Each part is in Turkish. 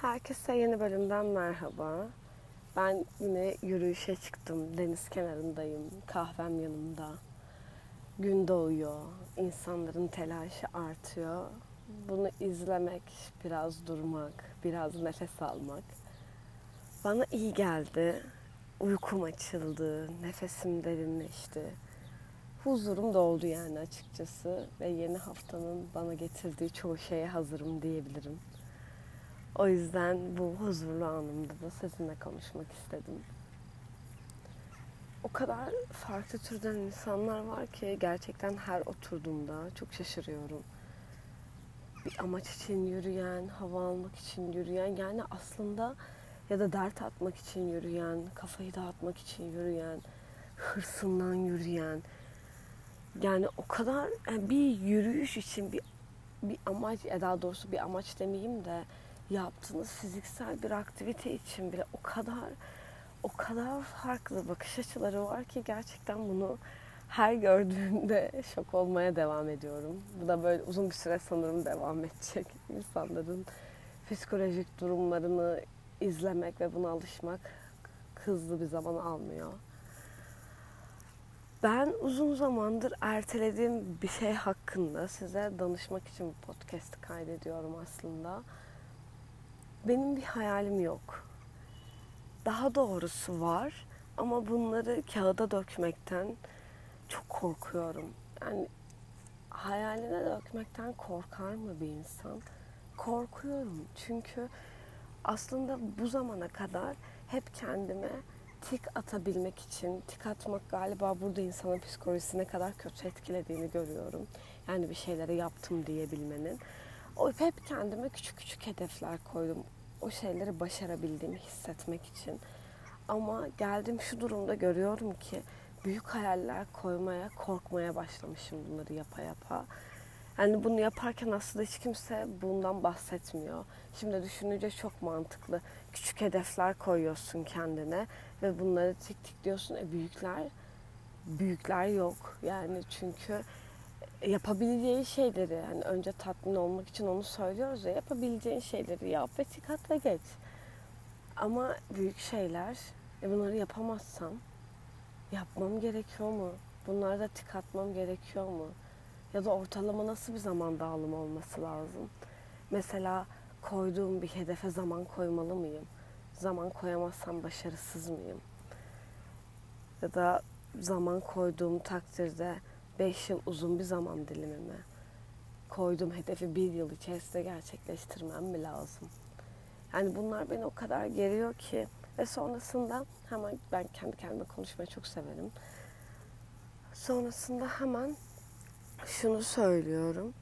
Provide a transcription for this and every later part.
Herkese yeni bölümden merhaba. Ben yine yürüyüşe çıktım. Deniz kenarındayım. Kahvem yanımda. Gün doğuyor. İnsanların telaşı artıyor. Bunu izlemek, biraz durmak, biraz nefes almak bana iyi geldi. Uykum açıldı, nefesim derinleşti. Huzurum doldu yani açıkçası ve yeni haftanın bana getirdiği çoğu şeye hazırım diyebilirim. O yüzden bu huzurlu anımda da sizinle konuşmak istedim. O kadar farklı türden insanlar var ki gerçekten her oturduğumda çok şaşırıyorum. Bir amaç için yürüyen, hava almak için yürüyen yani aslında ya da dert atmak için yürüyen, kafayı dağıtmak için yürüyen, hırsından yürüyen. Yani o kadar yani bir yürüyüş için bir bir amaç, ya daha doğrusu bir amaç demeyeyim de yaptığınız fiziksel bir aktivite için bile o kadar o kadar farklı bakış açıları var ki gerçekten bunu her gördüğümde şok olmaya devam ediyorum. Bu da böyle uzun bir süre sanırım devam edecek. insanların psikolojik durumlarını izlemek ve buna alışmak hızlı bir zaman almıyor. Ben uzun zamandır ertelediğim bir şey hakkında size danışmak için bu podcast'ı kaydediyorum aslında. Benim bir hayalim yok. Daha doğrusu var ama bunları kağıda dökmekten çok korkuyorum. Yani hayaline dökmekten korkar mı bir insan? Korkuyorum çünkü aslında bu zamana kadar hep kendime tik atabilmek için, tik atmak galiba burada insanın psikolojisine kadar kötü etkilediğini görüyorum. Yani bir şeyleri yaptım diyebilmenin. O hep kendime küçük küçük hedefler koydum. O şeyleri başarabildiğimi hissetmek için. Ama geldim şu durumda görüyorum ki büyük hayaller koymaya, korkmaya başlamışım bunları yapa yapa. Yani bunu yaparken aslında hiç kimse bundan bahsetmiyor. Şimdi düşününce çok mantıklı. Küçük hedefler koyuyorsun kendine ve bunları tik tik diyorsun. E büyükler büyükler yok. Yani çünkü yapabileceği şeyleri yani önce tatmin olmak için onu söylüyoruz ya yapabileceğin şeyleri yap ve tik ve geç. Ama büyük şeyler e bunları yapamazsam yapmam gerekiyor mu? Bunlarda tik atmam gerekiyor mu? Ya da ortalama nasıl bir zaman dağılımı olması lazım? Mesela koyduğum bir hedefe zaman koymalı mıyım? Zaman koyamazsam başarısız mıyım? Ya da zaman koyduğum takdirde 5 yıl uzun bir zaman dilimi mi? Koyduğum hedefi bir yıl içerisinde gerçekleştirmem mi lazım? Yani bunlar beni o kadar geriyor ki ve sonrasında hemen ben kendi kendime konuşmayı çok severim. Sonrasında hemen şunu söylüyorum.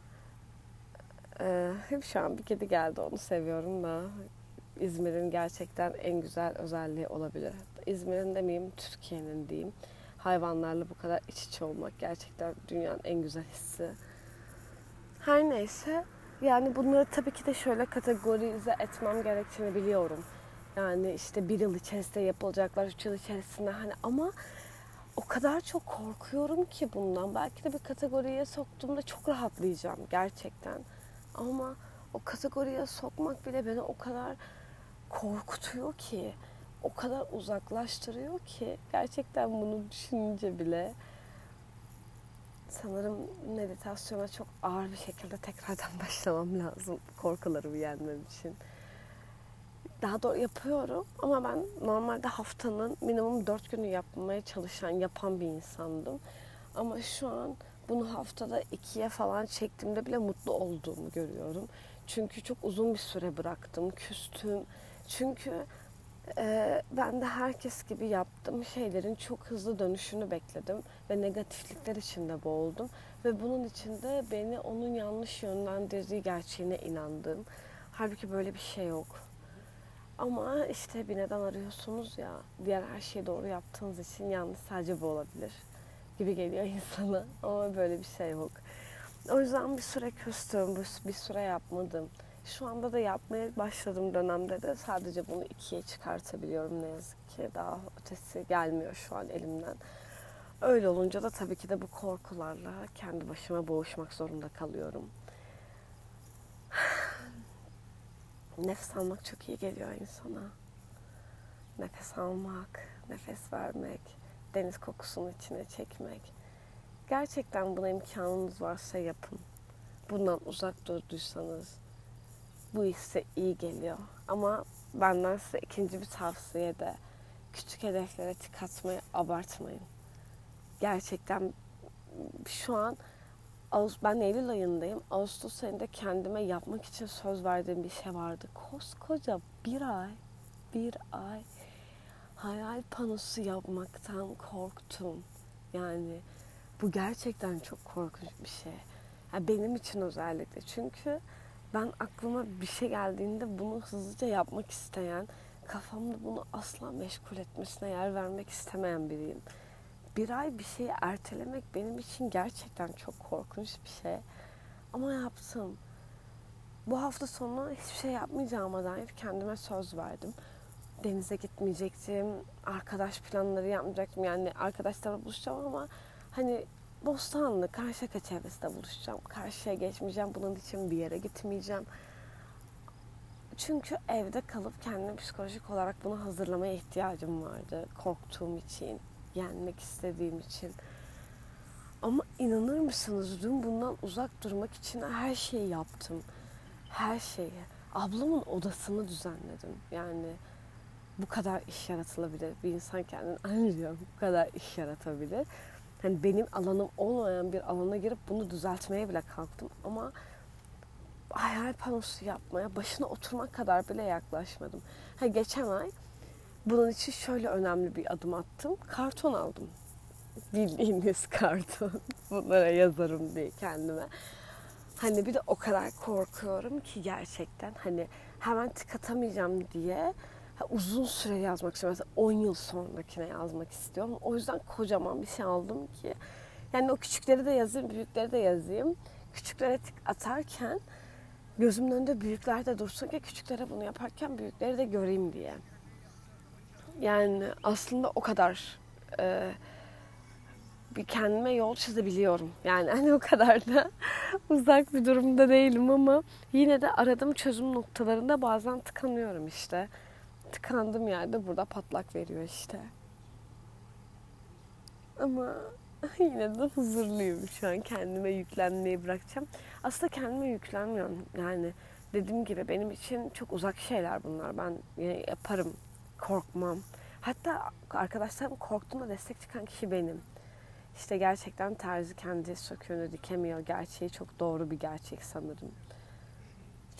Ee, şu an bir kedi geldi onu seviyorum da İzmir'in gerçekten en güzel özelliği olabilir. İzmir'in demeyeyim Türkiye'nin diyeyim. Hayvanlarla bu kadar iç içe olmak gerçekten dünyanın en güzel hissi. Her neyse yani bunları tabii ki de şöyle kategorize etmem gerektiğini biliyorum. Yani işte bir yıl içerisinde yapılacaklar, üç yıl içerisinde hani ama o kadar çok korkuyorum ki bundan. Belki de bir kategoriye soktuğumda çok rahatlayacağım gerçekten. Ama o kategoriye sokmak bile beni o kadar korkutuyor ki, o kadar uzaklaştırıyor ki gerçekten bunu düşününce bile sanırım meditasyona çok ağır bir şekilde tekrardan başlamam lazım korkularımı yenmem için daha doğru yapıyorum ama ben normalde haftanın minimum dört günü yapmaya çalışan, yapan bir insandım. Ama şu an bunu haftada ikiye falan çektiğimde bile mutlu olduğumu görüyorum. Çünkü çok uzun bir süre bıraktım, küstüm. Çünkü e, ben de herkes gibi yaptığım şeylerin çok hızlı dönüşünü bekledim ve negatiflikler içinde boğuldum ve bunun içinde beni onun yanlış yönlendirdiği gerçeğine inandım. Halbuki böyle bir şey yok. Ama işte bir neden arıyorsunuz ya. Diğer her şeyi doğru yaptığınız için yalnız sadece bu olabilir gibi geliyor insana. Ama böyle bir şey yok. O yüzden bir süre küstüm, bir süre yapmadım. Şu anda da yapmaya başladığım dönemde de sadece bunu ikiye çıkartabiliyorum ne yazık ki. Daha ötesi gelmiyor şu an elimden. Öyle olunca da tabii ki de bu korkularla kendi başıma boğuşmak zorunda kalıyorum. Nefes almak çok iyi geliyor insana. Nefes almak, nefes vermek, deniz kokusunu içine çekmek. Gerçekten buna imkanınız varsa yapın. Bundan uzak durduysanız bu hisse iyi geliyor. Ama benden size ikinci bir tavsiye de küçük hedeflere tik atmayı abartmayın. Gerçekten şu an ben Eylül ayındayım. Ağustos ayında kendime yapmak için söz verdiğim bir şey vardı. Koskoca bir ay, bir ay hayal panosu yapmaktan korktum. Yani bu gerçekten çok korkunç bir şey. Yani benim için özellikle. Çünkü ben aklıma bir şey geldiğinde bunu hızlıca yapmak isteyen, kafamda bunu asla meşgul etmesine yer vermek istemeyen biriyim. Bir ay bir şeyi ertelemek benim için gerçekten çok korkunç bir şey. Ama yaptım. Bu hafta sonu hiçbir şey yapmayacağıma dair kendime söz verdim. Denize gitmeyecektim, arkadaş planları yapmayacaktım. Yani arkadaşlarla buluşacağım ama hani Bostanlı, Karşıyaka çevresinde buluşacağım. Karşıya geçmeyeceğim. Bunun için bir yere gitmeyeceğim. Çünkü evde kalıp kendimi psikolojik olarak buna hazırlamaya ihtiyacım vardı. Korktuğum için, yenmek istediğim için. Ama inanır mısınız dün bundan uzak durmak için her şeyi yaptım. Her şeyi. Ablamın odasını düzenledim. Yani bu kadar iş yaratılabilir. Bir insan kendini anlıyor. Bu kadar iş yaratabilir hani benim alanım olmayan bir alana girip bunu düzeltmeye bile kalktım ama hayal panosu yapmaya başına oturmak kadar bile yaklaşmadım. Ha, geçen ay bunun için şöyle önemli bir adım attım. Karton aldım. Bildiğiniz karton. Bunlara yazarım diye kendime. Hani bir de o kadar korkuyorum ki gerçekten hani hemen tık atamayacağım diye uzun süre yazmak istiyorum. Mesela 10 yıl sonrakine yazmak istiyorum. O yüzden kocaman bir şey aldım ki. Yani o küçükleri de yazayım, büyükleri de yazayım. Küçüklere tık atarken gözümün önünde büyükler de dursun ki küçüklere bunu yaparken büyükleri de göreyim diye. Yani aslında o kadar e, bir kendime yol çizebiliyorum. Yani hani o kadar da uzak bir durumda değilim ama yine de aradığım çözüm noktalarında bazen tıkanıyorum işte tıkandığım yerde burada patlak veriyor işte. Ama yine de huzurluyum şu an kendime yüklenmeyi bırakacağım. Aslında kendime yüklenmiyorum. Yani dediğim gibi benim için çok uzak şeyler bunlar. Ben yaparım, korkmam. Hatta arkadaşlarım korktuğunda destek çıkan kişi benim. İşte gerçekten terzi kendi söküğünü dikemiyor. Gerçeği çok doğru bir gerçek sanırım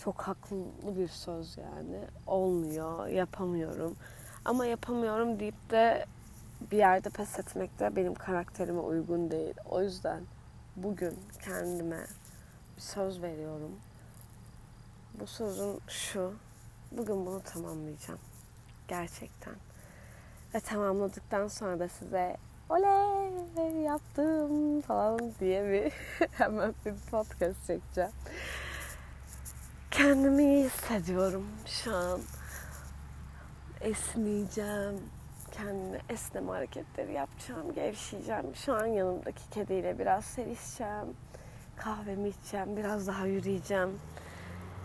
çok haklı bir söz yani. Olmuyor, yapamıyorum. Ama yapamıyorum deyip de bir yerde pes etmek de benim karakterime uygun değil. O yüzden bugün kendime bir söz veriyorum. Bu sözüm şu. Bugün bunu tamamlayacağım. Gerçekten. Ve tamamladıktan sonra da size oley yaptım falan diye bir hemen bir podcast çekeceğim. Kendimi iyi hissediyorum şu an. Esneyeceğim. Kendime esneme hareketleri yapacağım. Gevşeyeceğim. Şu an yanımdaki kediyle biraz sevişeceğim. Kahvemi içeceğim. Biraz daha yürüyeceğim.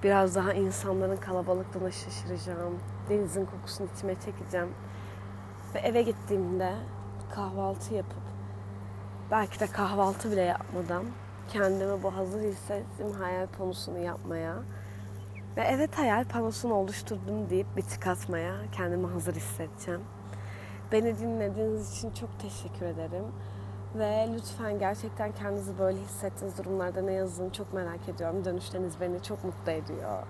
Biraz daha insanların kalabalıklığına şaşıracağım. Denizin kokusunu içime çekeceğim. Ve eve gittiğimde kahvaltı yapıp belki de kahvaltı bile yapmadan kendimi bu hazır hissettiğim hayal konusunu yapmaya ve evet hayal panosunu oluşturdum deyip bir tık atmaya kendimi hazır hissedeceğim. Beni dinlediğiniz için çok teşekkür ederim. Ve lütfen gerçekten kendinizi böyle hissettiğiniz durumlarda ne yazdığını çok merak ediyorum. Dönüşleriniz beni çok mutlu ediyor.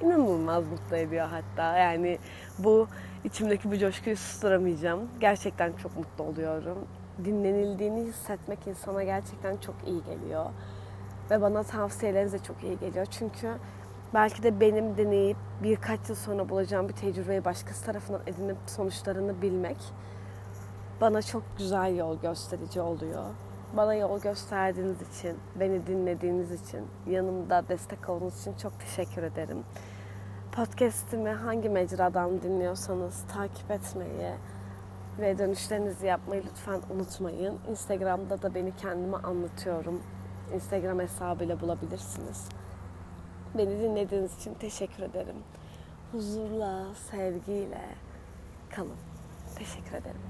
İnanılmaz mutlu ediyor hatta. Yani bu içimdeki bu coşkuyu susturamayacağım. Gerçekten çok mutlu oluyorum. Dinlenildiğini hissetmek insana gerçekten çok iyi geliyor. Ve bana tavsiyeleriniz de çok iyi geliyor. Çünkü belki de benim deneyip birkaç yıl sonra bulacağım bir tecrübeyi başkası tarafından edinip sonuçlarını bilmek bana çok güzel yol gösterici oluyor. Bana yol gösterdiğiniz için, beni dinlediğiniz için, yanımda destek olduğunuz için çok teşekkür ederim. Podcast'imi hangi mecradan dinliyorsanız takip etmeyi ve dönüşlerinizi yapmayı lütfen unutmayın. Instagram'da da beni kendime anlatıyorum. Instagram hesabıyla bulabilirsiniz. Beni dinlediğiniz için teşekkür ederim. huzurla, sevgiyle kalın. Teşekkür ederim.